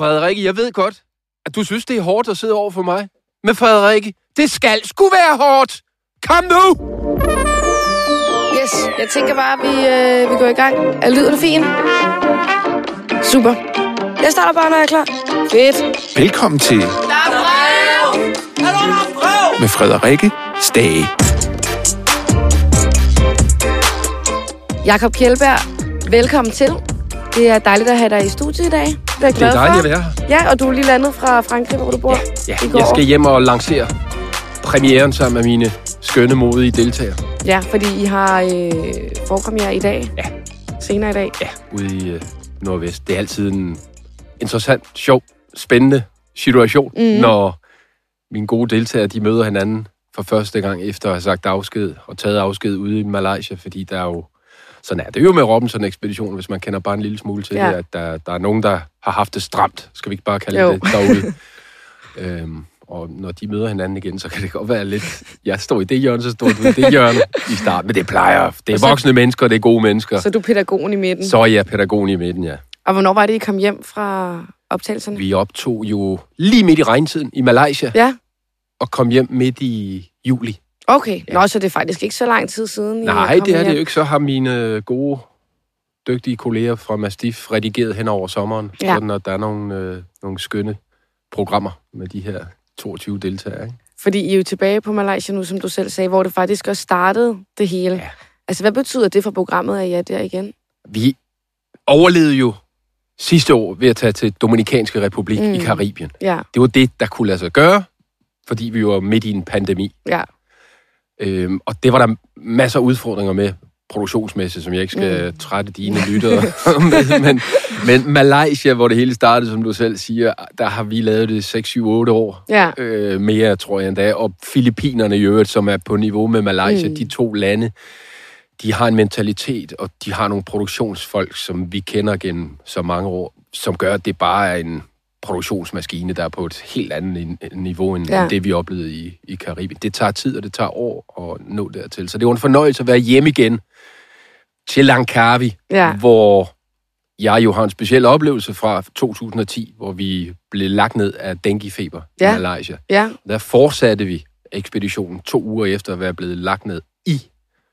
Frederikke, jeg ved godt, at du synes, det er hårdt at sidde over for mig. Men Frederikke, det skal sgu være hårdt. Kom nu! Yes, jeg tænker bare, at vi, øh, vi går i gang. Er lyden fin? Super. Jeg starter bare, når jeg er klar. Fedt. Velkommen til med Frederikke Stage. Jakob Kjeldberg, velkommen til. Det er dejligt at have dig i studiet i dag. Det er, jeg Det er dejligt for. at være her. Ja, og du er lige landet fra Frankrig, hvor du bor. Ja, går. jeg skal hjem og lancere premieren sammen med mine skønne, modige deltagere. Ja, fordi I har øh, forpremiere i dag. Ja. Senere i dag. Ja, ude i øh, Nordvest. Det er altid en interessant, sjov, spændende situation, mm. når mine gode deltagere, de møder hinanden for første gang efter at have sagt afsked og taget afsked ude i Malaysia, fordi der er jo sådan er det jo med Robinson-ekspeditionen, hvis man kender bare en lille smule til Ja. det, at der, der er nogen, der har haft det stramt, skal vi ikke bare kalde Jo. det derude. øhm, og når de møder hinanden igen, så kan det godt være lidt... Jeg står i det hjørne, så står du i det hjørne i starten. Men det plejer. Det er så- voksne mennesker, det er gode mennesker. Så du er pædagogen i midten. Så er jeg pædagogen i midten, ja. Og hvornår var det, I kom hjem fra optagelserne? Vi optog jo lige midt i regntiden i Malaysia, Ja, og kom hjem midt i juli. Okay. Nå, så det er faktisk ikke så lang tid siden, I Nej, kom det er det jo ikke. Så har mine gode, dygtige kolleger fra Mastiff redigeret hen over sommeren, Ja. sådan at der er nogle, øh, nogle skønne programmer med de her 22 deltagere. Ikke? Fordi I er jo tilbage på Malaysia nu, som du selv sagde, hvor det faktisk også startede det hele. Ja. Altså, hvad betyder det for programmet, at I er der igen? Vi overlevede jo sidste år ved at tage til Dominikanske Republik mm. i. Karibien. Ja, Det var det, der kunne lade sig gøre, fordi vi var midt i en pandemi. ja. Øhm, og det var der masser af udfordringer med produktionsmæssigt, som jeg ikke skal mm. trætte dine lyttere med. Men, men Malaysia, hvor det hele startede, som du selv siger, der har vi lavet det 6, 7, 8 år. Ja, Øh, mere, tror jeg endda. Og Filippinerne i øvrigt, som er på niveau med Malaysia, mm. de to lande, de har en mentalitet, og de har nogle produktionsfolk, som vi kender gennem så mange år, som gør, at det bare er en produktionsmaskine, der er på et helt andet ni- niveau, end, ja. end det, vi oplevede i, i Karibien. Det tager tid, og det tager år at nå dertil. Så det var en fornøjelse at være hjemme igen til Langkawi, ja. hvor jeg jo har en speciel oplevelse fra 2010, hvor vi blev lagt ned af denguefeber Ja. i Malaysia. Ja, Der fortsatte vi ekspeditionen to uger efter at være blevet lagt ned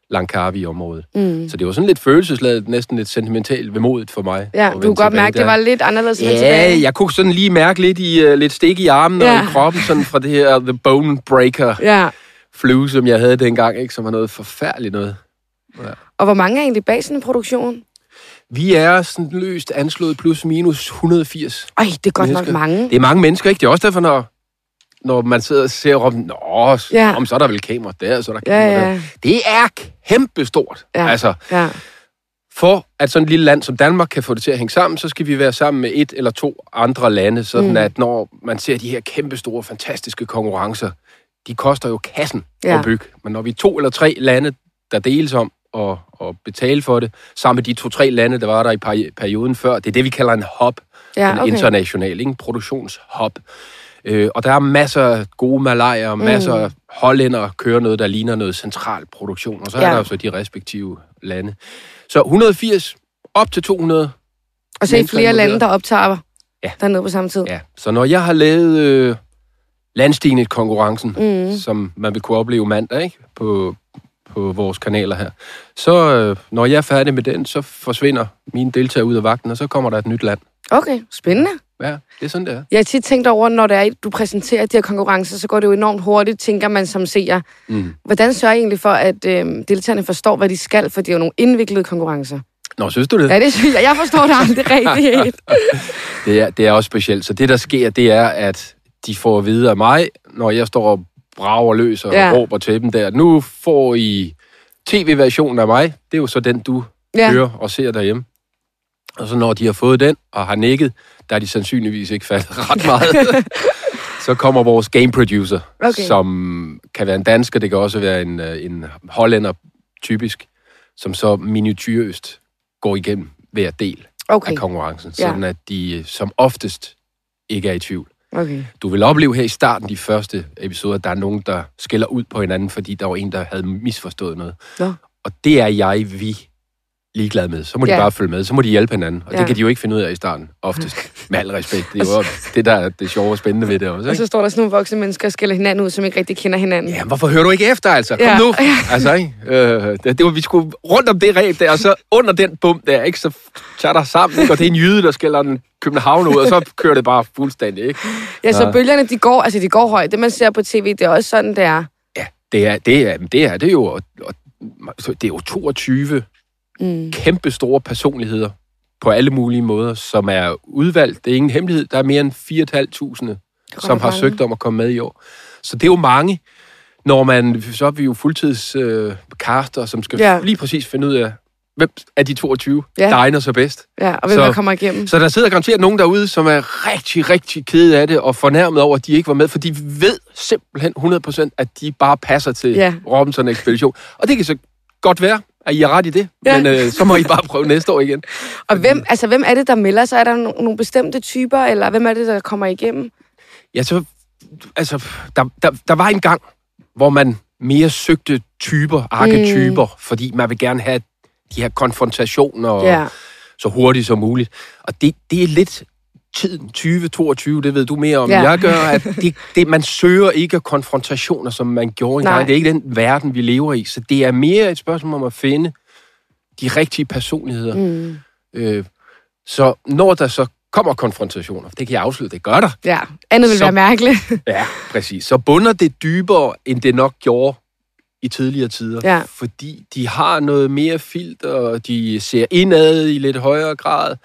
i Langkawi-området. mm. Så det var sådan lidt følelsesladet, næsten lidt sentimentalt vemodigt for mig. ja du kunne godt mærke, der. det var lidt anderledes end Ja, tilbage. jeg kunne sådan lige mærke lidt, i, uh, lidt stik i armen ja. Ja. og i kroppen, sådan fra det her The Bone Breaker Ja. flu, som jeg havde dengang, ikke, som var noget forfærdeligt noget. Og hvor mange er egentlig bag sådan en produktion? Vi er sådan løst anslået plus minus 180. Ej, det er godt Mennesker. nok mange. Det er mange mennesker, ikke? Det er også derfor, når, når man sidder og ser om, Nå, Ja. ja. om, så er der vel kamera der, så er der Ja, kamera der. ja, Det er kæmpestort. Ja. Altså, ja. for at sådan et lille land som Danmark kan få det til at hænge sammen, så skal vi være sammen med et eller to andre lande, sådan Mm. at når man ser de her kæmpestore, fantastiske konkurrencer, de koster jo kassen Ja. ja. at bygge. Men når vi er to eller tre lande, der deles om at, at betale for det, sammen med de to-tre lande, der var der i peri- perioden før, det er det, vi kalder en hub, Ja, en okay. international, ikke? en produktionshub. Øh, og der er masser af gode malayer, masser af hollænder kører noget, der ligner noget central produktion, og så Ja. er der jo så de respektive lande. Så 180 op til 200. Og så er I flere lande, der optager Ja. dernede på samme tid. Ja. Så når jeg har lavet øh, landstigningskonkurrencen, Mm. mm. som man vil kunne opleve mandag ikke? På, på vores kanaler her, så øh, når jeg er færdig med den, så forsvinder mine deltagere ud af vagten, og så kommer der et nyt land. Okay, spændende. Ja, det er sådan, det er. Jeg har tit tænkt over, når det er, du præsenterer de her konkurrencer, så går det jo enormt hurtigt, tænker man som seer. Mm. Hvordan sørger I egentlig for, at øh, deltagerne forstår, hvad de skal? For det er jo nogle indviklede konkurrencer. Nå, synes du det? Ja, det synes jeg. Jeg forstår det aldrig rigtig helt. Det er, det er også specielt. Så det, der sker, det er, at de får at vide af mig, når jeg står og brager løs og Ja. råber til dem der. Nu får I tv-versionen af mig. Det er jo så den, du ja. hører og ser derhjemme. Og så når de har fået den og har nikket, der er de sandsynligvis ikke faldet ret meget. så kommer vores game producer, Okay. som kan være en dansker, det kan også være en, øh, en hollænder typisk, som så minutiøst går igennem hver del Okay, af konkurrencen, Ja. sådan at de øh, som oftest ikke er i tvivl. okay. Du vil opleve her i starten, de første episoder, at der er nogen, der skælder ud på hinanden, fordi der var en, der havde misforstået noget. Nå. Og det er jeg, vi, ligeglade med. Så må de Ja. bare følge med. Så må de hjælpe hinanden. Og Ja. det kan de jo ikke finde ud af i starten, oftest. Med al respekt. Det er jo det, der er det sjove og spændende ved det også. Og Ikke? så står der sådan nogle voksne mennesker og skiller hinanden ud, som ikke rigtig kender hinanden. Ja, hvorfor hører du ikke efter, altså? Kom Ja. nu! Altså, ikke? Øh, det, det var, vi skulle rundt om det ræb der, og så under den bum der, ikke? Så tager der sammen, ikke? Og det er en jyde, der skælder en København ud, og så kører det bare fuldstændig, ikke? Ja, så Ja. bølgerne, de går, altså de går højt. Det, man ser på tv, det er også sådan, det er. Ja, det er det, er, det, er, det er jo... Og, og, det er jo 22 Mm. kæmpe store personligheder på alle mulige måder, som er udvalgt. Det er ingen hemmelighed. Der er mere end 4.500, som har mange. søgt om at komme med i år. Så det er jo mange, når man... Så er vi jo fuldtids øh, som skal Ja. lige præcis finde ud af, hvem af de 22, Ja. der egner sig bedst. Ja, og hvem Så- der kommer igennem. Så der sidder garanteret nogen derude, som er rigtig, rigtig kede af det, og fornærmet over, at de ikke var med, for de ved simpelthen 100%, at de bare passer til Ja. Robinson Ekspedition. Og det kan så godt være, at I har ret i det, Ja. men øh, så må I bare prøve næste år igen. Og hvem, altså, hvem er det, der melder sig? Er der no- nogle bestemte typer, eller hvem er det, der kommer igennem? Ja, så, altså, der, der, der var en gang, hvor man mere søgte typer, arketyper, mm. fordi man vil gerne have de her konfrontationer Ja. så hurtigt som muligt. Og det, det er lidt tiden 2022, det ved du mere om. Ja. Jeg gør, at det, det, man søger ikke konfrontationer, som man gjorde Nej. engang. Det er ikke den verden, vi lever i. Så det er mere et spørgsmål om at finde de rigtige personligheder. Mm. Øh, så når der så kommer konfrontationer, det kan jeg afsløre, det gør der. Ja, andet vil Så- være mærkeligt. Ja, præcis. Så bunder det dybere, end det nok gjorde i tidligere tider. Ja. Fordi de har noget mere filter, og de ser indad i lidt højere grad.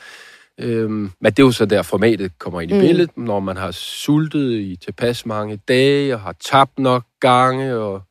Øhm, men det er jo så der, formatet kommer ind i Mm. billedet, når man har sultet i tilpas mange dage, og har tabt nok gange, og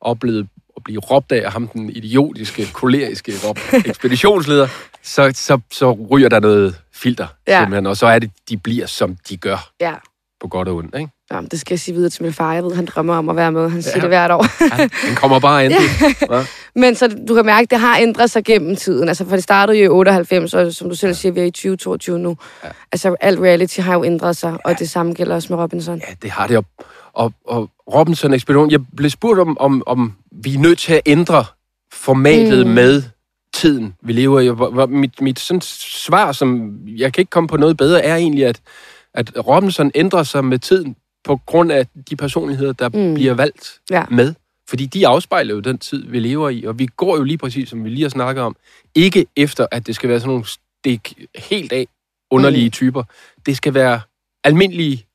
oplevet at blive råbt af ham, den idiotiske, koleriske råb, ekspeditionsleder, så, så, så ryger der noget filter, ja. simpelthen, og så er det, de bliver, som de gør, Ja. på godt og ondt, ikke? Jamen, det skal jeg sige videre til min far. Jeg ved, han drømmer om at være med. Han siger Ja. det hvert år. Ja, den kommer bare ind. Ja. Men så du kan mærke, at det har ændret sig gennem tiden. Altså, for det startede jo i 98, og som du selv siger, vi er i 2022 nu. Ja. Altså, alt reality har jo ændret sig, og det samme gælder også med Robinson. Ja, det har det. Og, og, og Robinson Ekspedition, jeg blev spurgt om, om, om vi er nødt til at ændre formatet Mm. med tiden, vi lever i. Mit, mit sådan svar, som jeg kan ikke komme på noget bedre, er egentlig, at, at Robinson ændrer sig med tiden på grund af de personligheder, der Mm. bliver valgt Ja. med. Fordi de afspejler jo den tid, vi lever i, og vi går jo lige præcis, som vi lige har snakket om, ikke efter, at det skal være sådan nogle stik helt af underlige Mm. typer. Det skal være almindelige,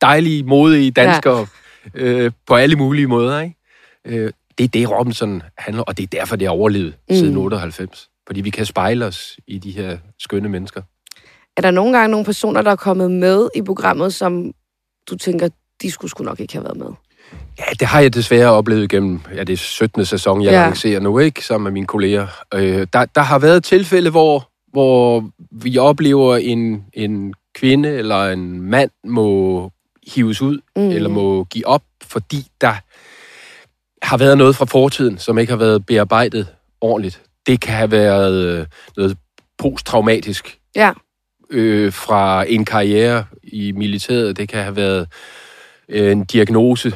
dejlige, modige danskere ja. øh, på alle mulige måder. Ikke? Øh, det er det, Robinson handler og det er derfor, det har overlevet mm. siden 98. Fordi vi kan spejle os i de her skønne mennesker. Er der nogle gange nogle personer, der er kommet med i programmet, som du tænker, de skulle sgu nok ikke have været med? Ja, det har jeg desværre oplevet gennem ja, det er 17. sæson, jeg Ja. lancerer nu, ikke, sammen med mine kolleger. Øh, der, der har været tilfælde, hvor, hvor vi oplever en, en kvinde eller en mand må hives ud, Mm. mm. eller må give op, fordi der har været noget fra fortiden, som ikke har været bearbejdet ordentligt. Det kan have været øh, noget posttraumatisk Ja. Øh, fra en karriere i militæret. Det kan have været øh, en diagnose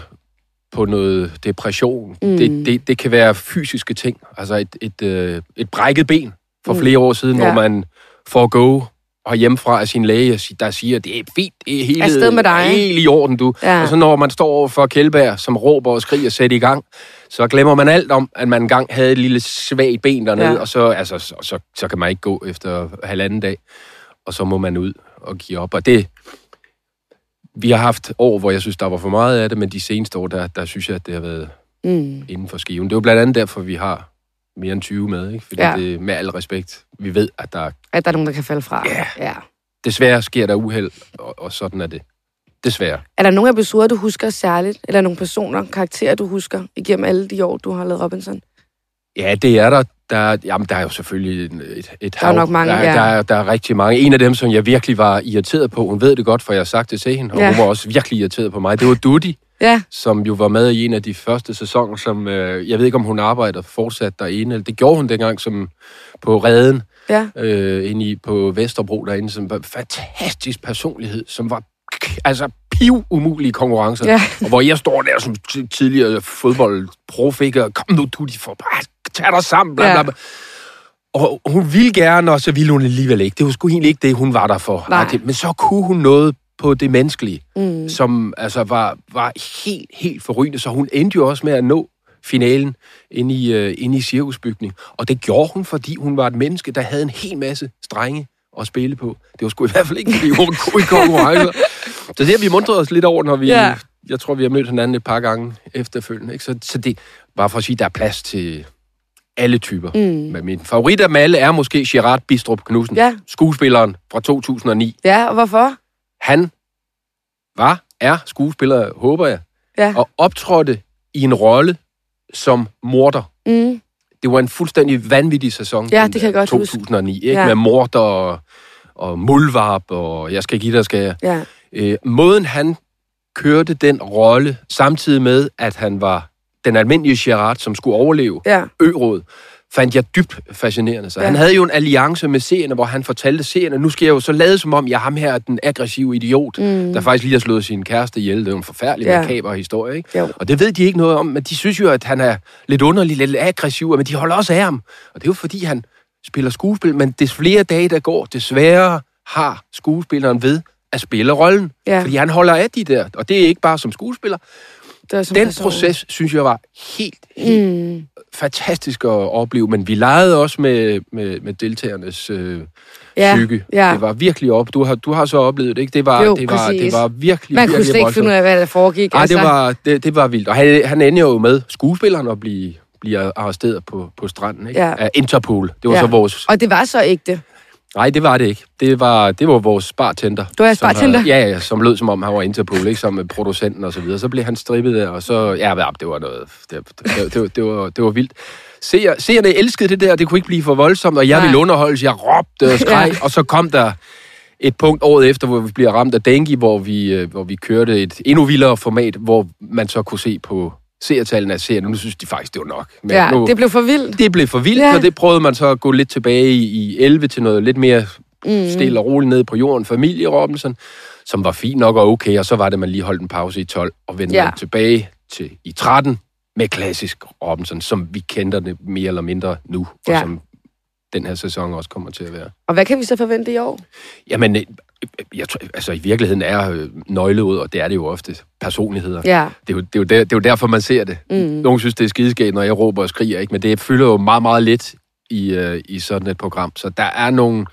på noget depression. Mm. Det, det, det kan være fysiske ting. Altså et, et, øh, et brækket ben for Mm. flere år siden, Ja. hvor man får go og hjemmefra af sin læge, der siger, det er fint, det er helt, Afsted med dig. helt i orden, du. Ja. Og så når man står over for Kjellberg, som råber og skriger, sæt i gang, så glemmer man alt om, at man engang havde et lille svagt ben dernede, ja. og så, altså, så, så, så kan man ikke gå efter halvanden dag, og så må man ud og give op. Og det, vi har haft år, hvor jeg synes, der var for meget af det, men de seneste år, der, der synes jeg, at det har været Mm. inden for skiven. Det er jo blandt andet derfor, vi har mere end 20 med, ikke? Fordi Ja. det, med al respekt, vi ved, at der At der er nogen, der kan falde fra. Ja. ja. desværre sker der uheld, og, og sådan er det. Desværre. Er der nogle episoder, du husker særligt? Eller nogle personer, karakterer, du husker igennem alle de år, du har lavet Robinson? Ja, det er der. Der, er- jamen, der er jo selvfølgelig et, et Der er hav. nok mange, der, ja. der, er, der er rigtig mange. En af dem, som jeg virkelig var irriteret på, hun ved det godt, for jeg har sagt det til hende, og Ja. hun var også virkelig irriteret på mig, det var Dudi, Ja. som jo var med i en af de første sæsoner, som, øh, jeg ved ikke, om hun arbejder fortsat derinde, eller det gjorde hun dengang som på redden, Ja. øh, inde i, på Vesterbro derinde, som var en fantastisk personlighed, som var altså piv umulige konkurrencer. Ja. Og hvor jeg står der som tidligere fodboldprof, ikke? Og kom nu, du, de får bare tage dig sammen, bla, bla, bla. Og hun ville gerne, og så ville hun alligevel ikke. Det var sgu egentlig ikke det, hun var der for. Nej. Men så kunne hun noget på det menneskelige, Mm. som altså var, var helt, helt forrygende. Så hun endte jo også med at nå finalen inde i, uh, inde i cirkusbygning. Og det gjorde hun, fordi hun var et menneske, der havde en hel masse strenge at spille på. Det var sgu i hvert fald ikke, fordi hun kunne i konkurrencer. Så det har vi mundret os lidt over, når vi... Ja. Jeg tror, vi har mødt hinanden et par gange efterfølgende. Ikke? Så, så det bare for at sige, der er plads til alle typer. Mm. Men min favorit af dem alle er måske Gerard Bistrup Knudsen, Ja. skuespilleren fra 2009. Ja, og hvorfor? Han var, er skuespiller, håber jeg, Ja. og optrådte i en rolle som morder. Mm. Det var en fuldstændig vanvittig sæson. Ja, det kan jeg godt huske. 2009, ikke? Ja. Med morder og, og muldvarp, og jeg skal give dig, skal jeg. Ja. Øh, måden han kørte den rolle, samtidig med, at han var den almindelige Gerard, som skulle overleve Ja. ø-råd, fandt jeg dybt fascinerende. Så Ja. han havde jo en alliance med seerne, hvor han fortalte seerne, nu skal jeg jo så lade som om, jeg er ham her, den aggressive idiot, mm. der faktisk lige har slået sin kæreste ihjel. Det er jo en forfærdelig Ja. ja. makaber historie, ikke? Jo. Og det ved de ikke noget om, men de synes jo, at han er lidt underlig, lidt aggressiv, men de holder også af ham. Og det er jo fordi, han spiller skuespil, men des flere dage, der går, desværre har skuespilleren ved at spille rollen. Ja. Fordi han holder af de der, og det er ikke bare som skuespiller. Det var som Den person. proces, synes jeg, var helt, helt Mm. fantastisk at opleve, men vi legede også med, med, med deltagernes øh, Ja, psyke. ja. Det var virkelig op. Du har, du har så oplevet det, ikke? Det var, Jo, det var, præcis. det var virkelig, Man kunne slet ikke finde ud af, hvad der foregik. Nej, det var, det, det var vildt. Og han, han ender jo med skuespilleren at blive, blive arresteret på, på stranden, ikke? Ja. Af Interpol. Det var Ja. så vores... Og det var så ægte. Nej, det var det ikke. Det var, det var vores bartender. Du er som bartender? Havde, ja, ja, som lød som om han var Interpol, ikke? Som med producenten og så videre. Så blev han strippet der, og så... Ja, det var noget... Det, det, det, var, det, var, det var vildt. Seer, seerne elskede det der, det kunne ikke blive for voldsomt, og jeg Nej. ville underholdes, jeg råbte og skreg, Ja. og så kom der et punkt året efter, hvor vi bliver ramt af dengue, hvor vi, øh, hvor vi kørte et endnu vildere format, hvor man så kunne se på seertallene af serien. Nu synes de faktisk, det var nok. Men Ja, nu, det blev for vildt. det blev for vildt, Ja. og det prøvede man så at gå lidt tilbage i, i 11 til noget lidt mere mm. stille og roligt ned på jorden. Familie Robinson, som var fint nok og okay, og så var det, man lige holdt en pause i 12 og vendte ja. tilbage til i 13 med klassisk Robinson, som vi kender det mere eller mindre nu, og Ja. som den her sæson også kommer til at være. Og hvad kan vi så forvente i år? Jamen, øh, jeg tror, altså i virkeligheden er øh, nøgleud, og det er det jo ofte, personligheder. Ja. Det er, jo, det, er jo der, det er jo derfor, man ser det. Mm. Nogle synes, det er skideskægt, når jeg råber og skriger, ikke? men det fylder jo meget, meget lidt i, øh, i sådan et program. Så der er nogle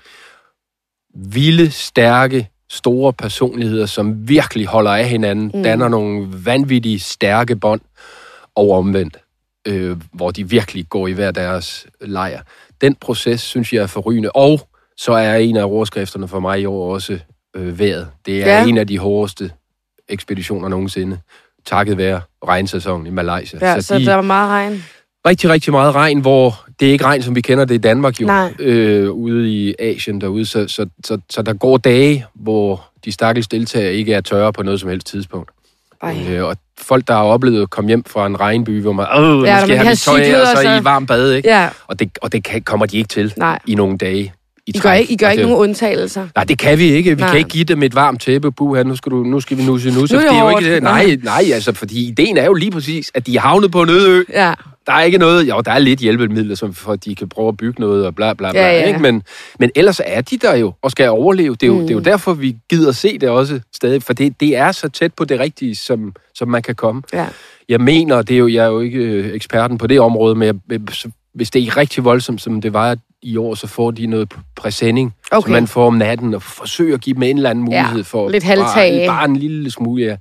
vilde, stærke, store personligheder, som virkelig holder af hinanden, mm. danner nogle vanvittige, stærke bånd, og omvendt, øh, hvor de virkelig går i hver deres lejr. Den proces, synes jeg, er forrygende. Og så er en af overskrifterne for mig i år også øh, vejret. Det er Ja. en af de hårdeste ekspeditioner nogensinde, takket være regnsæsonen i Malaysia. Ja, så, så de, der var meget regn. rigtig, rigtig meget regn, hvor det er ikke regn, som vi kender det i Danmark jo, Nej. øh, ude i Asien derude. Så, så, så, så der går dage, hvor de stakkels deltagere ikke er tørre på noget som helst tidspunkt. Ej. Øh, og folk, der har oplevet at komme hjem fra en regnby, hvor man, Ja, ja, når nu man skal jeg have mit tøj af, og så så- i varmt bad, ikke? Ja, Og det, og det kan, kommer de ikke til nej. i nogle dage. I, I gør træk. ikke, I gør ikke det- nogen undtagelser. Nej, det kan vi ikke. Vi Nej. kan ikke give dem et varmt tæppe. Puh, nu skal, du, nu skal vi nusse nusse. Nu er det det er jo ikke det. Nej, nej, altså, fordi ideen er jo lige præcis, at de er havnet på en øde ø. Ja, Der er ikke noget, jo, der er lidt hjælpemidler, som for at de kan prøve at bygge noget og bla bla bla, Ja, ja. Ikke? Men, men ellers er de der jo og skal overleve. Det er jo, Mm. mm. det er jo derfor, vi gider se det også stadig, for det, det er så tæt på det rigtige, som, som man kan komme. ja. Jeg mener, det er jo, jeg er jo ikke øh, eksperten på det område, men jeg, hvis det er rigtig voldsomt, som det var i år, så får de noget præsending, Okay. som man får om natten, og forsøger at give dem en eller anden Ja, mulighed for lidt halvtag. bare, bare en lille smule, ja.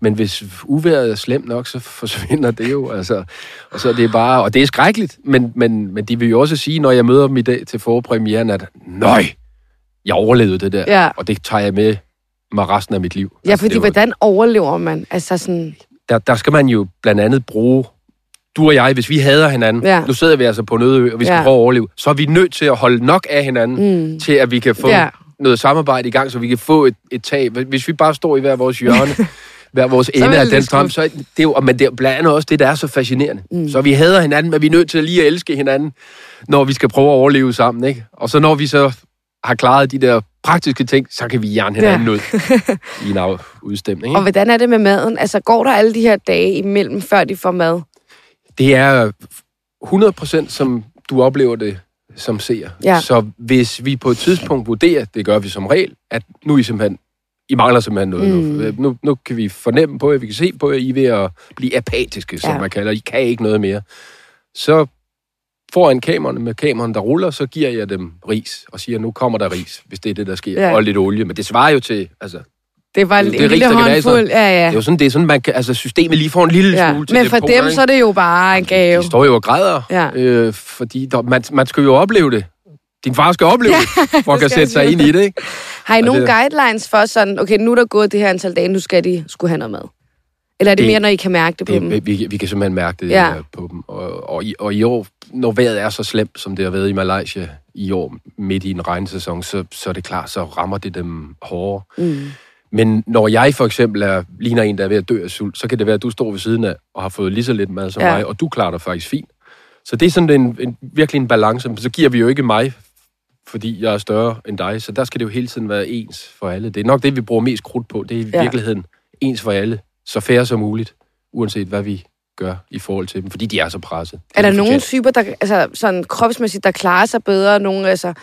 Men hvis uværet er slemt nok, så forsvinder det jo, altså. Og så er det bare, og det er skrækkeligt, men, men, men de vil jo også sige, når jeg møder dem i dag til forpremieren, at nøj, jeg overlevede det der, Ja. og det tager jeg med mig resten af mit liv. Ja, Altså, fordi var- hvordan overlever man? Altså sådan... der, der skal man jo blandt andet bruge, du og jeg, hvis vi hader hinanden, Ja. nu sidder vi altså på en øde ø, og vi skal Ja. prøve at overleve, så er vi nødt til at holde nok af hinanden, Mm. til at vi kan få Ja. noget samarbejde i gang, så vi kan få et, et tag. Hvis vi bare står i hver vores hjørne, hver vores ende af den strøm, så det er jo, men det er blandt andet også det, der er så fascinerende. Mm. Så vi hader hinanden, men vi er nødt til at lige at elske hinanden, når vi skal prøve at overleve sammen, ikke? Og så når vi så har klaret de der praktiske ting, så kan vi jern hinanden ja. ud i en udstemning. Ikke? Og hvordan er det med maden? Altså, går der alle de her dage imellem, før de får mad? Det er 100% som du oplever det som ser. Ja. Så hvis vi på et tidspunkt vurderer, det gør vi som regel, at nu er I simpelthen, I mangler simpelthen noget Mm. nu. Nu, nu kan vi fornemme på jer, vi kan se på jer, I er ved at blive apatiske, som Ja. man kalder. I kan ikke noget mere. Så foran kameraerne med kameraerne, der ruller, så giver jeg dem ris, og siger, nu kommer der ris, hvis det er det, der sker. Ja. Og lidt olie. Men det svarer jo til, altså, Det var Det er en lille håndfuld. Ja, det ja. er jo sådan, det er sådan, man kan, altså systemet lige får en lille ja. smule til Men det for på, dem, ikke? så er det jo bare en gave. De står jo og græder, Ja. øh, fordi der, man, man skal jo opleve det. Din far skal opleve det, for at kan sætte sig ind i det, ikke? Har I Og nogle det- guidelines for sådan, okay, nu er der gået det her antal dage, nu skal de skulle have noget mad? Eller er det, Det- mere, når I kan mærke det på dem? det vi, vi kan simpelthen mærke det Ja. ja. på dem. Og, og, i, og i år, når vejret er så slemt, som det har været i Malaysia i år, midt i en regnsæson, så, så er det klart, så rammer det dem hårdere. Mm. Men når jeg for eksempel er, ligner en, der er ved at dø af sult, så kan det være, at du står ved siden af og har fået lige så lidt mad som Ja. mig, og du klarer dig faktisk fint. Så det er sådan en, en, virkelig en balance. Så giver vi jo ikke mig, fordi jeg er større end dig, så der skal det jo hele tiden være ens for alle. Det er nok det, vi bruger mest krudt på. Det er i Ja. virkeligheden ens for alle. Så fair som muligt, uanset hvad vi gør i forhold til dem, fordi de er så presset. Det Er der de nogle typer, der altså, sådan kropsmæssigt, der klarer sig bedre? Nogle, altså,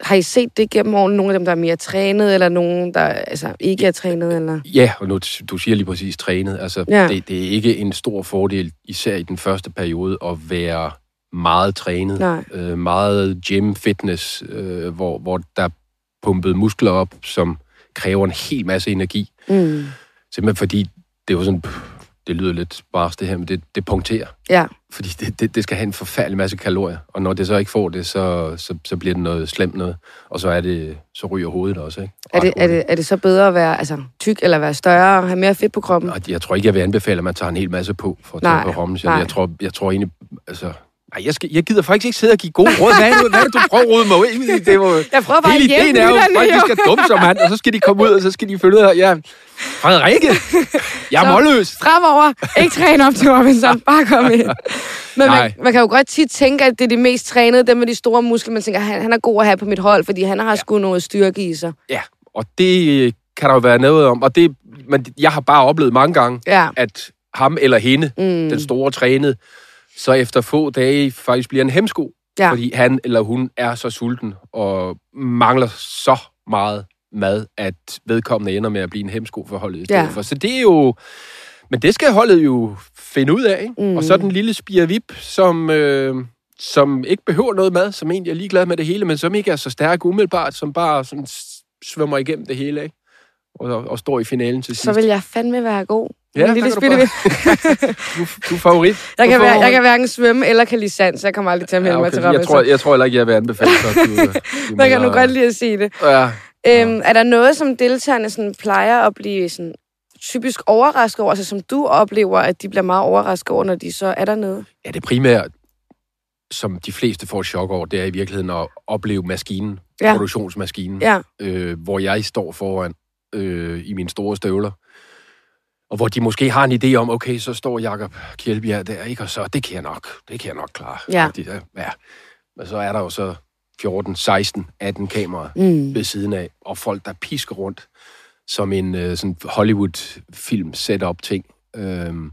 har I set det gennem årene? Nogle af dem, der er mere trænet, eller nogen, der altså, ikke er trænet? Eller? Ja, og nu, du siger lige præcis trænet. Altså, Ja. det, det er ikke en stor fordel, især i den første periode, at være meget trænet. Nej. Øh, meget gym, fitness, øh, hvor, hvor der er pumpet muskler op, som kræver en hel masse energi. Mm. Simpelthen fordi, det er jo sådan, det lyder lidt bars det her, men det, det punkterer. Ja. Fordi det, det, det skal have en forfærdelig masse kalorier, og når det så ikke får det, så, så, så bliver det noget slemt noget, og så er det, så ryger hovedet også, ikke? Er det, er, det, er det så bedre at være altså, tyk, eller være større, have mere fedt på kroppen? Og jeg tror ikke, jeg vil anbefale, at man tager en hel masse på for at Nej, tage på rommen. nej. Jeg tror, jeg tror egentlig, altså... Nej, jeg, skal, jeg gider faktisk ikke sidde og give gode råd. Hvad er det, hvad er det du prøver at rode mig ud? Det var, Jeg prøver bare hele at ideen er jo, at folk skal dumme som mand, og så skal de komme ud, og så skal de følge ud ja, Frederikke, jeg er målløs. Fremover, ikke træne op til Robinson, bare kom ind. Men man, Nej. man kan jo godt tit tænke, at det er de mest trænede, dem med de store muskler. Man tænker, han, han er god at have på mit hold, fordi han har sgu noget styrke i sig. Ja, og det kan der jo være noget om. Og det, men jeg har bare oplevet mange gange, Ja. at ham eller hende, Mm. den store trænede, så efter få dage faktisk bliver en hemsko. Ja. Fordi han eller hun er så sulten og mangler så meget mad, at vedkommende ender med at blive en hemsko for holdet i stedet Ja. for. Så det er jo... Men det skal holdet jo finde ud af, ikke? Mm. Mm. Og så den lille spirvip, som, øh, som ikke behøver noget mad, som egentlig er ligeglad med det hele, men som ikke er så stærk umiddelbart, som bare sådan svømmer igennem det hele, ikke? Og, og står i finalen til sidst. Så vil jeg fandme være god. Ja, En lille der du spille- Du, du er favorit. jeg, kan være, jeg kan hverken svømme eller kan lide sand, så jeg kommer aldrig til at melde Ja, mig til okay. Robinson. jeg, tror, jeg tror heller ikke, jeg vil anbefale dig. Man kan nu må- godt lide at sige det. Ja. Øhm, er der noget, som deltagerne sådan plejer at blive sådan typisk overrasket over, altså som du oplever, at de bliver meget overrasket over, når de så er dernede? ja, det primære, som de fleste får et chok over, det er i virkeligheden at opleve maskinen, ja. produktionsmaskinen, Ja, øh, hvor jeg står foran øh, i mine store støvler. Og hvor de måske har en idé om, okay, så står Jakob Kjeldbjerg der, ikke? Og så, det kan jeg nok, det kan jeg nok klare. Ja. Agtigt, ja. Men så er der jo så 14, 16, 18 kameraer mm. ved siden af, og folk, der pisker rundt som en øh, sådan Hollywood-film setup ting. Øhm,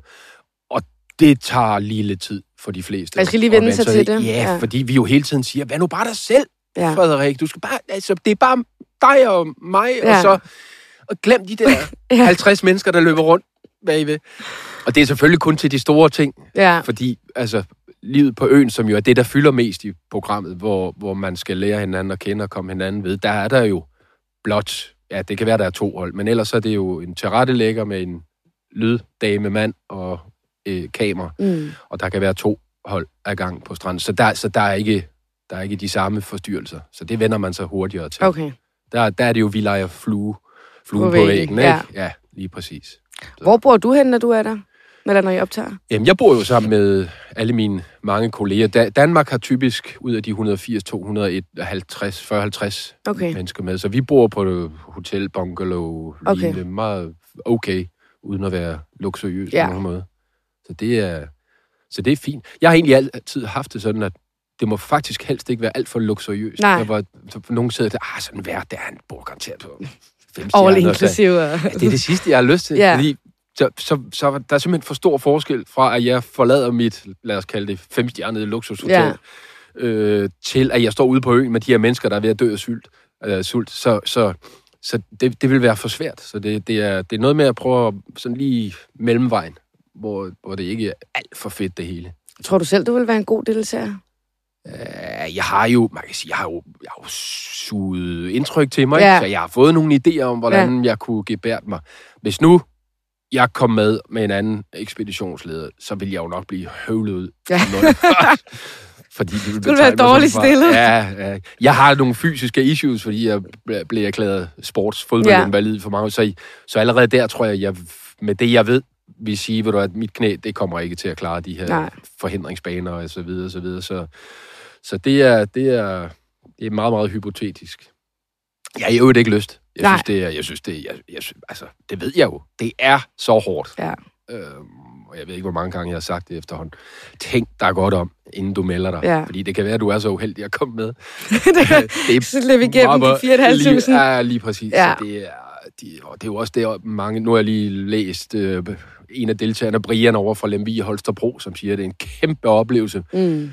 og det tager lige lidt tid for de fleste. Man skal lige vende sig til det. Ja, Ja. fordi vi jo hele tiden siger, hvad nu bare dig selv, ja. Frederik. Du skal bare, altså, det er bare dig og mig. Ja. og så og glem de der Ja. 50 mennesker, der løber rundt bagved. Og det er selvfølgelig kun til de store ting, ja. fordi altså, livet på øen, som jo er det, der fylder mest i programmet, hvor, hvor man skal lære hinanden at kende og komme hinanden ved, der er der jo blot, ja, det kan være, der er to hold, men ellers er det jo en tilrettelægger med en lyddame mand og øh, kamera, Mm. og der kan være to hold af gang på stranden. Så der, så der, er, ikke, der er ikke de samme forstyrrelser. Så det vender man sig hurtigere til. Okay. Der, der er det jo, vi leger flue, fluen På væggen, væggen, ikke? Ja, lige præcis. Hvor bor du hen, når du er der? Eller når I optager? Jamen, jeg bor jo sammen med alle mine mange kolleger. Da, Danmark har typisk ud af de 180, 250, 40, 50 Okay. mennesker med. Så vi bor på hotel, bungalow, Okay. okay. meget okay, uden at være luksuriøs Ja. på nogen måde. Så det er, så det er fint. Jeg har egentlig altid haft det sådan, at det må faktisk helst ikke være alt for luksuriøst. Nej. Der var, så nogen sidder der, ah, sådan værd, der han bor garanteret på fem All Ja, det er det sidste, jeg har lyst til. Ja. Fordi så, så, så der er simpelthen for stor forskel fra, at jeg forlader mit, lad os kalde det, femstjernede luksushotel, Ja. øh, til at jeg står ude på øen med de her mennesker, der er ved at dø af sult. Øh, sult. Så, så, så det, det vil være for svært. Så det, det, er, det er noget med at prøve sådan lige mellemvejen, hvor, hvor det ikke er alt for fedt det hele. Tror du selv, du vil være en god deltager? Øh, jeg har jo, man kan sige, jeg har jo, jeg har jo suget indtryk til mig, Ja. ja. så jeg har fået nogle idéer om, hvordan ja. jeg kunne gebære mig. Hvis nu jeg kom med med en anden ekspeditionsleder, så ville jeg jo nok blive høvlet ud. Ja. fordi det ville Du være dårligt stillet. Ja, ja. Jeg har nogle fysiske issues, fordi jeg ble- blev erklæret sportsfodboldinvalid ja. for mange. Så, så allerede der tror jeg, jeg, med det jeg ved, vil sige, ved du, at mit knæ, det kommer ikke til at klare de her. Nej. forhindringsbaner og så videre, og så videre. Så, så det er, det er, det er meget, meget hypotetisk. Jeg har øvrigt ikke lyst. Jeg Nej. synes, det er, jeg synes, det er, jeg, jeg, altså, det ved jeg jo. Det er så hårdt. Ja. Øhm, og jeg ved ikke, hvor mange gange jeg har sagt det efterhånden. Tænk dig godt om, inden du melder dig. Ja. Fordi det kan være, at du er så uheldig at komme med. det så løb igennem de 4.500. Lige, ja, lige præcis. Ja. Så det er, de, og det er jo også det, mange... Nu har jeg lige læst øh, en af deltagerne, Brian over fra Lemvig Holstebro, som siger, at det er en kæmpe oplevelse. Mm.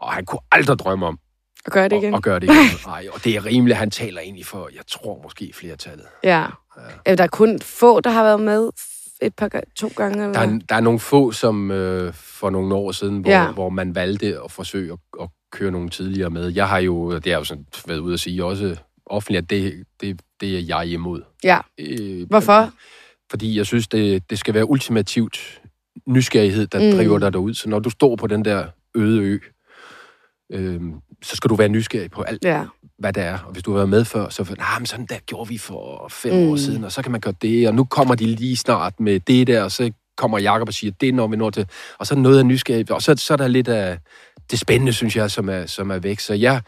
Og han kunne aldrig drømme om Og gør det igen. at, at gøre det igen. Nej, og det er rimeligt, han taler egentlig for, jeg tror måske flertallet. Ja. ja. Der er kun få, der har været med et par to gange. Eller? Der er, der er nogle få, som øh, for nogle år siden, hvor, Ja. hvor man valgte at forsøge at, at køre nogle tidligere med. Jeg har jo, det er jo sådan været ude at sige også offentligt, at det, det, det er jeg imod. Ja. Øh, Hvorfor? Fordi jeg synes, det, det skal være ultimativt nysgerrighed, der mm. driver dig derud. Så når du står på den der øde ø, øh, så skal du være nysgerrig på alt, Ja. hvad det er. Og hvis du har været med før, så nah, men sådan der gjorde vi for fem Mm. år siden, og så kan man gøre det, og nu kommer de lige snart med det der, og så kommer Jacob og siger, det når vi når til, og så er noget af nysgerrig, og så, så er der lidt af det spændende, synes jeg, som er, som er væk. Så jeg,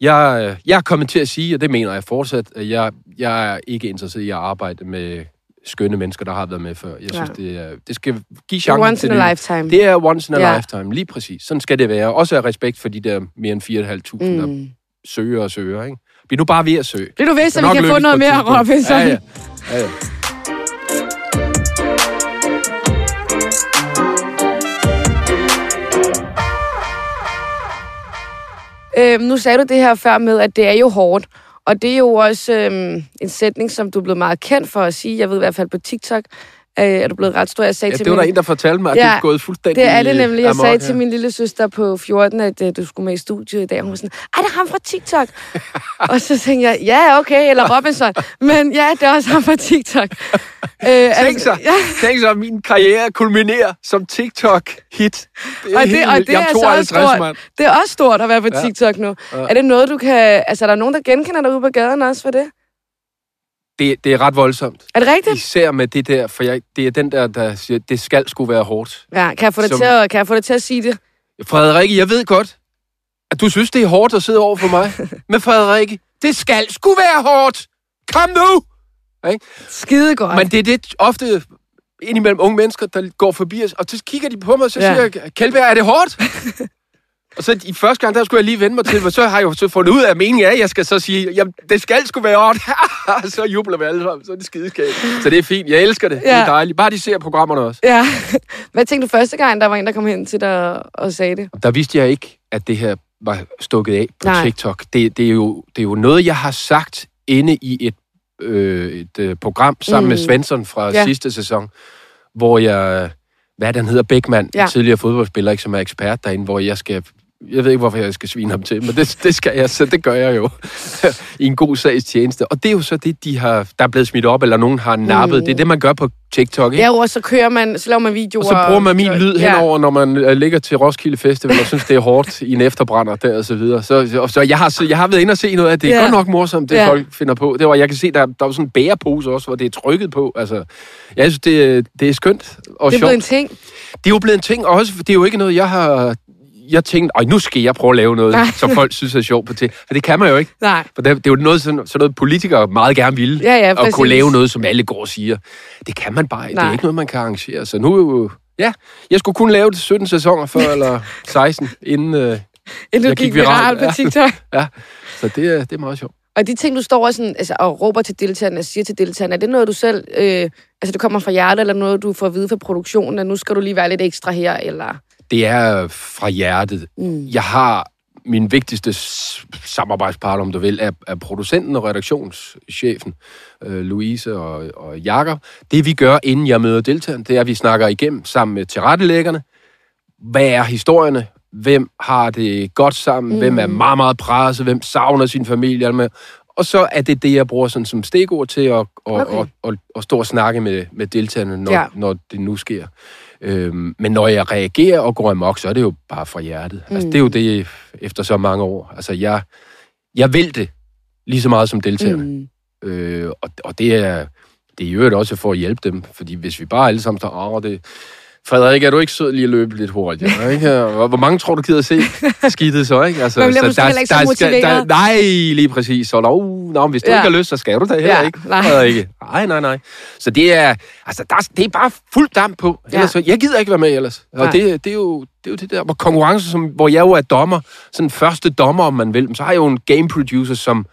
jeg, jeg er kommet til at sige, og det mener jeg fortsat, at jeg, jeg er ikke interesseret i at arbejde med skønne mennesker, der har været med før. Jeg synes, Ja. det, er, det skal give chancen once til in a lifetime. Det er once in a Ja. lifetime, lige præcis. Sådan skal det være. Også af respekt for de der mere end 4.500, mm. der søger og søger. Ikke? Bliv nu bare ved at søge. Bliv du ved, så vi kan få noget mere. Robinson. Ja, ja. ja, ja. Øhm, nu sagde du det her før med, at det er jo hårdt. Og det er jo også øhm, en sætning, som du er blevet meget kendt for at sige. Jeg ved i hvert fald på TikTok, øh, er du blevet ret stor. Jeg sagde Ja, til det var min... der en, der fortalte mig, at Ja, det er gået fuldstændig Det er det nemlig. Jeg amok, sagde ja. til min lille søster på 14, at uh, du skulle med i studiet i dag. Hun var sådan, ej, det er ham fra TikTok. og så tænkte jeg, ja, okay, eller Robinson. Men ja, det er også ham fra TikTok. øh, Tænk så, ja, tænk så, at min karriere kulminerer som TikTok-hit. Det og det, helt og det er er så også 52, stort. mand. Det er også stort at være på Ja. TikTok nu. Ja. Er det noget, du kan... Altså, er der nogen, der genkender dig ude på gaden også for det? Det, det er ret voldsomt. Er det rigtigt? Især med det der, for jeg, det er den der, der siger, det skal skulle være hårdt. Ja, kan jeg få dig, Som- til at, kan jeg få dig til at sige det? Frederikke, jeg ved godt, at du synes, det er hårdt at sidde over for mig. Men Frederikke, det skal sgu være hårdt. Kom nu! Skide godt. Men det er det ofte indimellem unge mennesker, der går forbi os, og så kigger de på mig, og så ja. siger jeg, Kjeldberg, er det hårdt? og så i første gang, der skulle jeg lige vende mig til, men så har jeg jo så fundet ud af, meningen er, at jeg skal så sige, jamen, det skal sgu være. Og så jubler vi alle sammen, så er det skideskægt. Så det er fint, jeg elsker det, ja. det er dejligt. Bare de ser programmerne også. Ja. Hvad tænkte du første gang, der var en, der kom hen til dig og sagde det? Der vidste jeg ikke, at det her var stukket af på Nej. TikTok. Det, det, er jo, det er jo noget, jeg har sagt inde i et, øh, et øh, program sammen mm. med. Svensson fra Ja. sidste sæson, hvor jeg, hvad han hedder, Bækman, Ja. ja. tidligere fodboldspiller, ikke, som er ekspert derinde, hvor jeg skal, jeg ved ikke, hvorfor jeg skal svine ham til, men det, det skal jeg, så det gør jeg jo i en god sags tjeneste. Og det er jo så det, de har, der er blevet smidt op, eller nogen har nappet. Mm. Det er det, man gør på TikTok, ikke? Ja, og så kører man, så laver man videoer. Og så bruger man min lyd ja. henover, når man øh, ligger til Roskilde Festival og synes, det er hårdt i en efterbrænder der og så videre. Så, så, så jeg, har, jeg har været inde og se noget af det. Det er Ja. godt nok morsomt, det Ja. folk finder på. Det var, jeg kan se, der, der var sådan en bærepose også, hvor det er trykket på. Altså, jeg synes, det, det er skønt og Det er sjovt. blevet en ting. Det er jo blevet en ting, og også, det er jo ikke noget, jeg har... Jeg tænkte, Ej, nu skal jeg prøve at lave noget, Nej. Nej. som folk synes er sjovt på til. For det kan man jo ikke. Nej. For det, det er jo noget, sådan, sådan noget politikere meget gerne vil. Ja, ja, at kunne lave noget, som alle går og siger. Det kan man bare ikke. Det Nej. er ikke noget, man kan arrangere. Så nu jo... Ja, jeg skulle kun lave det 17 sæsoner før, eller 16, inden... Øh, Inden Jeg gik gik viral viralt, på ja. TikTok. ja, så det, er- det er meget sjovt. Og de ting, du står og, sådan, altså, og råber til deltagerne og siger til deltagerne, er det noget, du selv... Øh, altså, det kommer fra hjertet, eller noget, du får at vide fra produktionen, at nu skal du lige være lidt ekstra her, eller... Det er fra hjertet. Mm. Jeg har min vigtigste samarbejdspartner, om du vil, er, er producenten og redaktionschefen, øh, Louise og, og Jakob. Det vi gør, inden jeg møder deltagerne, det er, at vi snakker igennem sammen med tilrettelæggerne. Hvad er historierne? Hvem har det godt sammen? Mm. Hvem er meget, meget presset? Hvem savner sin familie? Med? Og så er det det, jeg bruger sådan som stikord til at, at, Okay. at, at, at stå og snakke med, med deltagerne, når, ja. når det nu sker. Øhm, men når jeg reagerer og går amok, så er det jo bare fra hjertet. Mm. Altså, det er jo det efter så mange år. Altså, jeg, jeg vil det lige så meget som deltagerne. Mm. Øh, og, og det er det er i øvrigt også for at hjælpe dem, fordi hvis vi bare alle sammen står, åh, det... Frederik, er du ikke sød lige at løbe lidt hurtigt? Ikke? Hvor mange tror du gider se skidtet så, ikke? Altså, Man bliver måske heller ikke så motiveret. nej, lige præcis. Så, uh, nå, hvis du Ja. ikke har lyst, så skal du da heller Ja, ikke. nej. Frederik. Nej, nej, nej. Så det er, altså, der, er- det er bare fuld damp på. Ellers, Ja. så, jeg gider ikke være med ellers. Og Nej. det, det, er jo, det er jo det der, hvor konkurrence, som, hvor jeg jo er dommer, sådan første dommer, om man vil, men så har jeg jo en game producer, som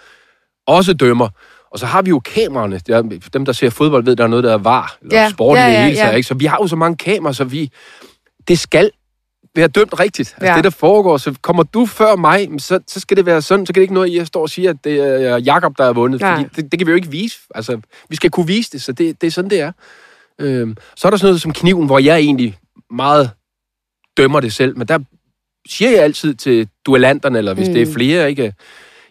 også dømmer. Og så har vi jo kameraerne. Dem, der ser fodbold, ved, der er noget, der er var. Eller Ja, sport ja, det ja, hele taget. ja. Ikke? Så vi har jo så mange kameraer, så vi... Det skal være dømt rigtigt. Altså Ja. det, der foregår. Så kommer du før mig, så, så skal det være sådan. Så kan det ikke noget, at jeg står og siger, at det er Jakob der er vundet. Nej. Fordi det, det, kan vi jo ikke vise. Altså, vi skal kunne vise det, så det, det er sådan, det er. Øhm, så er der sådan noget som kniven, hvor jeg egentlig meget dømmer det selv. Men der siger jeg altid til duellanterne, eller hvis mm. det er flere, ikke?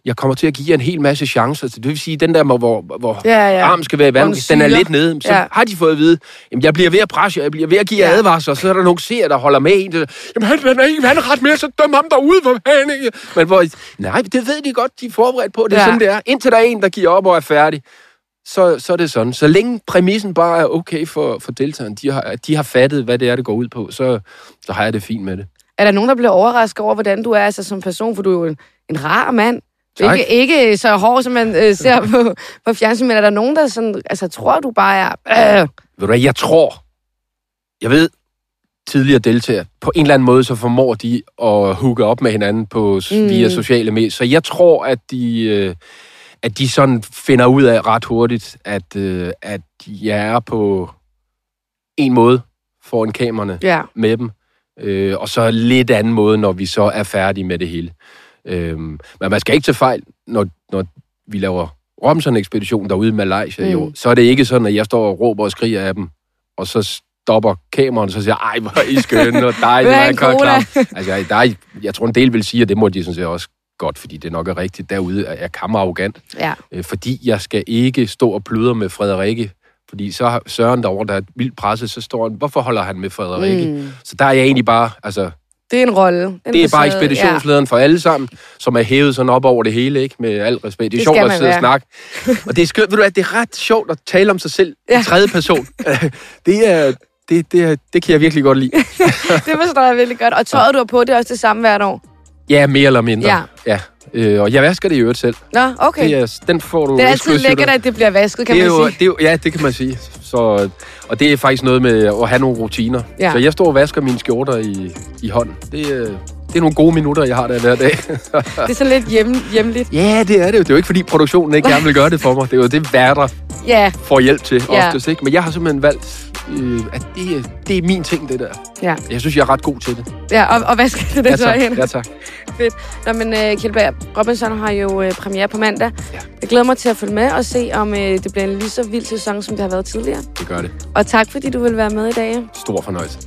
Jeg kommer til at give jer en hel masse chancer. Så det vil sige, den der, hvor, hvor, Ja, ja. armen skal være i vandet, den er lidt nede. Så Ja. har de fået at vide, jamen jeg bliver ved at presse jeg bliver ved at give jer Ja. advarsler, så er der nogle seere, der holder med en. Der, jamen han, han er ikke vandret mere, så døm ham derude, hvor han ikke. Men hvor, nej, det ved de godt, de er forberedt på, det er ja. sådan, det er. Indtil der er en, der giver op og er færdig, så, så er det sådan. Så længe præmissen bare er okay for, for deltagerne, de har, de har fattet, hvad det er, det går ud på, så, så har jeg det fint med det. Er der nogen, der bliver overrasket over, hvordan du er altså, som person? For du er jo en, en rar mand. Tak. Ikke, ikke så hård, som man øh, ser på, på fjernsyn, men er der nogen, der sådan, altså, tror, du bare er... Øh, Ved du hvad, jeg tror, jeg ved, tidligere deltagere, på en eller anden måde, så formår de at hooke op med hinanden på, mm. via sociale medier. Så jeg tror, at de, øh, at de sådan finder ud af ret hurtigt, at, øh, at jeg er på en måde foran kameraerne ja. med dem. Øh, og så lidt anden måde, når vi så er færdige med det hele. Øh, men man skal ikke tage fejl, når, når vi laver Robinson-ekspedition derude i Malaysia, mm. jo, så er det ikke sådan, at jeg står og råber og skriger af dem, og så stopper kameraet, og så siger ej, hvor er I skønne, og en en klar cola? klam. Altså, jeg, der er, jeg tror, en del vil sige, at det må de sådan set også godt, fordi det nok er rigtigt. Derude er jeg kammerarrogant, ja. øh, fordi jeg skal ikke stå og pludre med Frederikke, fordi så har Søren derovre, der er vildt presset, så står han, hvorfor holder han med Frederikke? Mm. Så der er jeg egentlig bare, altså, Det er en rolle. Det er bare ekspeditionslederen for alle sammen, som er hævet sådan op over det hele, ikke? Med al respekt. Det er Det sjovt at sidde og være. snakke. Og det er skønt, ved du hvad, det er ret sjovt at tale om sig selv ja. Ja. i tredje person. det er... Det, det, det kan jeg virkelig godt lide. Det forstår jeg virkelig godt. Og tøjet, du har på, det er også det samme hvert år. Ja, mere eller mindre. Ja. ja. Øh, og jeg vasker det i øvrigt selv. Nå, okay. Det er, den får du Det er altid lækkert, at det bliver vasket, kan det er man jo, sige. det er jo, ja, det kan man sige. Så, og det er faktisk noget med at have nogle rutiner. Ja. Så jeg står og vasker mine skjorter i, i hånden. Det, er- det er nogle gode minutter, jeg har der hver dag. Det er sådan lidt hjem, hjemligt. ja, det er det jo. Det er jo ikke, fordi produktionen ikke gerne vil gøre det for mig. Det er jo det, værter Ja, får hjælp til Ja. oftest. Ikke? Men jeg har simpelthen valgt, øh, at det, er- det er min ting, det der. ja. Jeg synes, jeg er ret god til det. ja og, og hvad skal det Ja, så tak. hen? Ja, tak. Fedt. Nå, men uh, Kjeldberg, Robinson har jo uh, premiere på mandag. Ja. Jeg glæder mig til at følge med og se, om uh, det bliver en lige så vild sæson, som det har været tidligere. Det gør det. Og tak, fordi du vil være med i dag. Stor fornøjelse.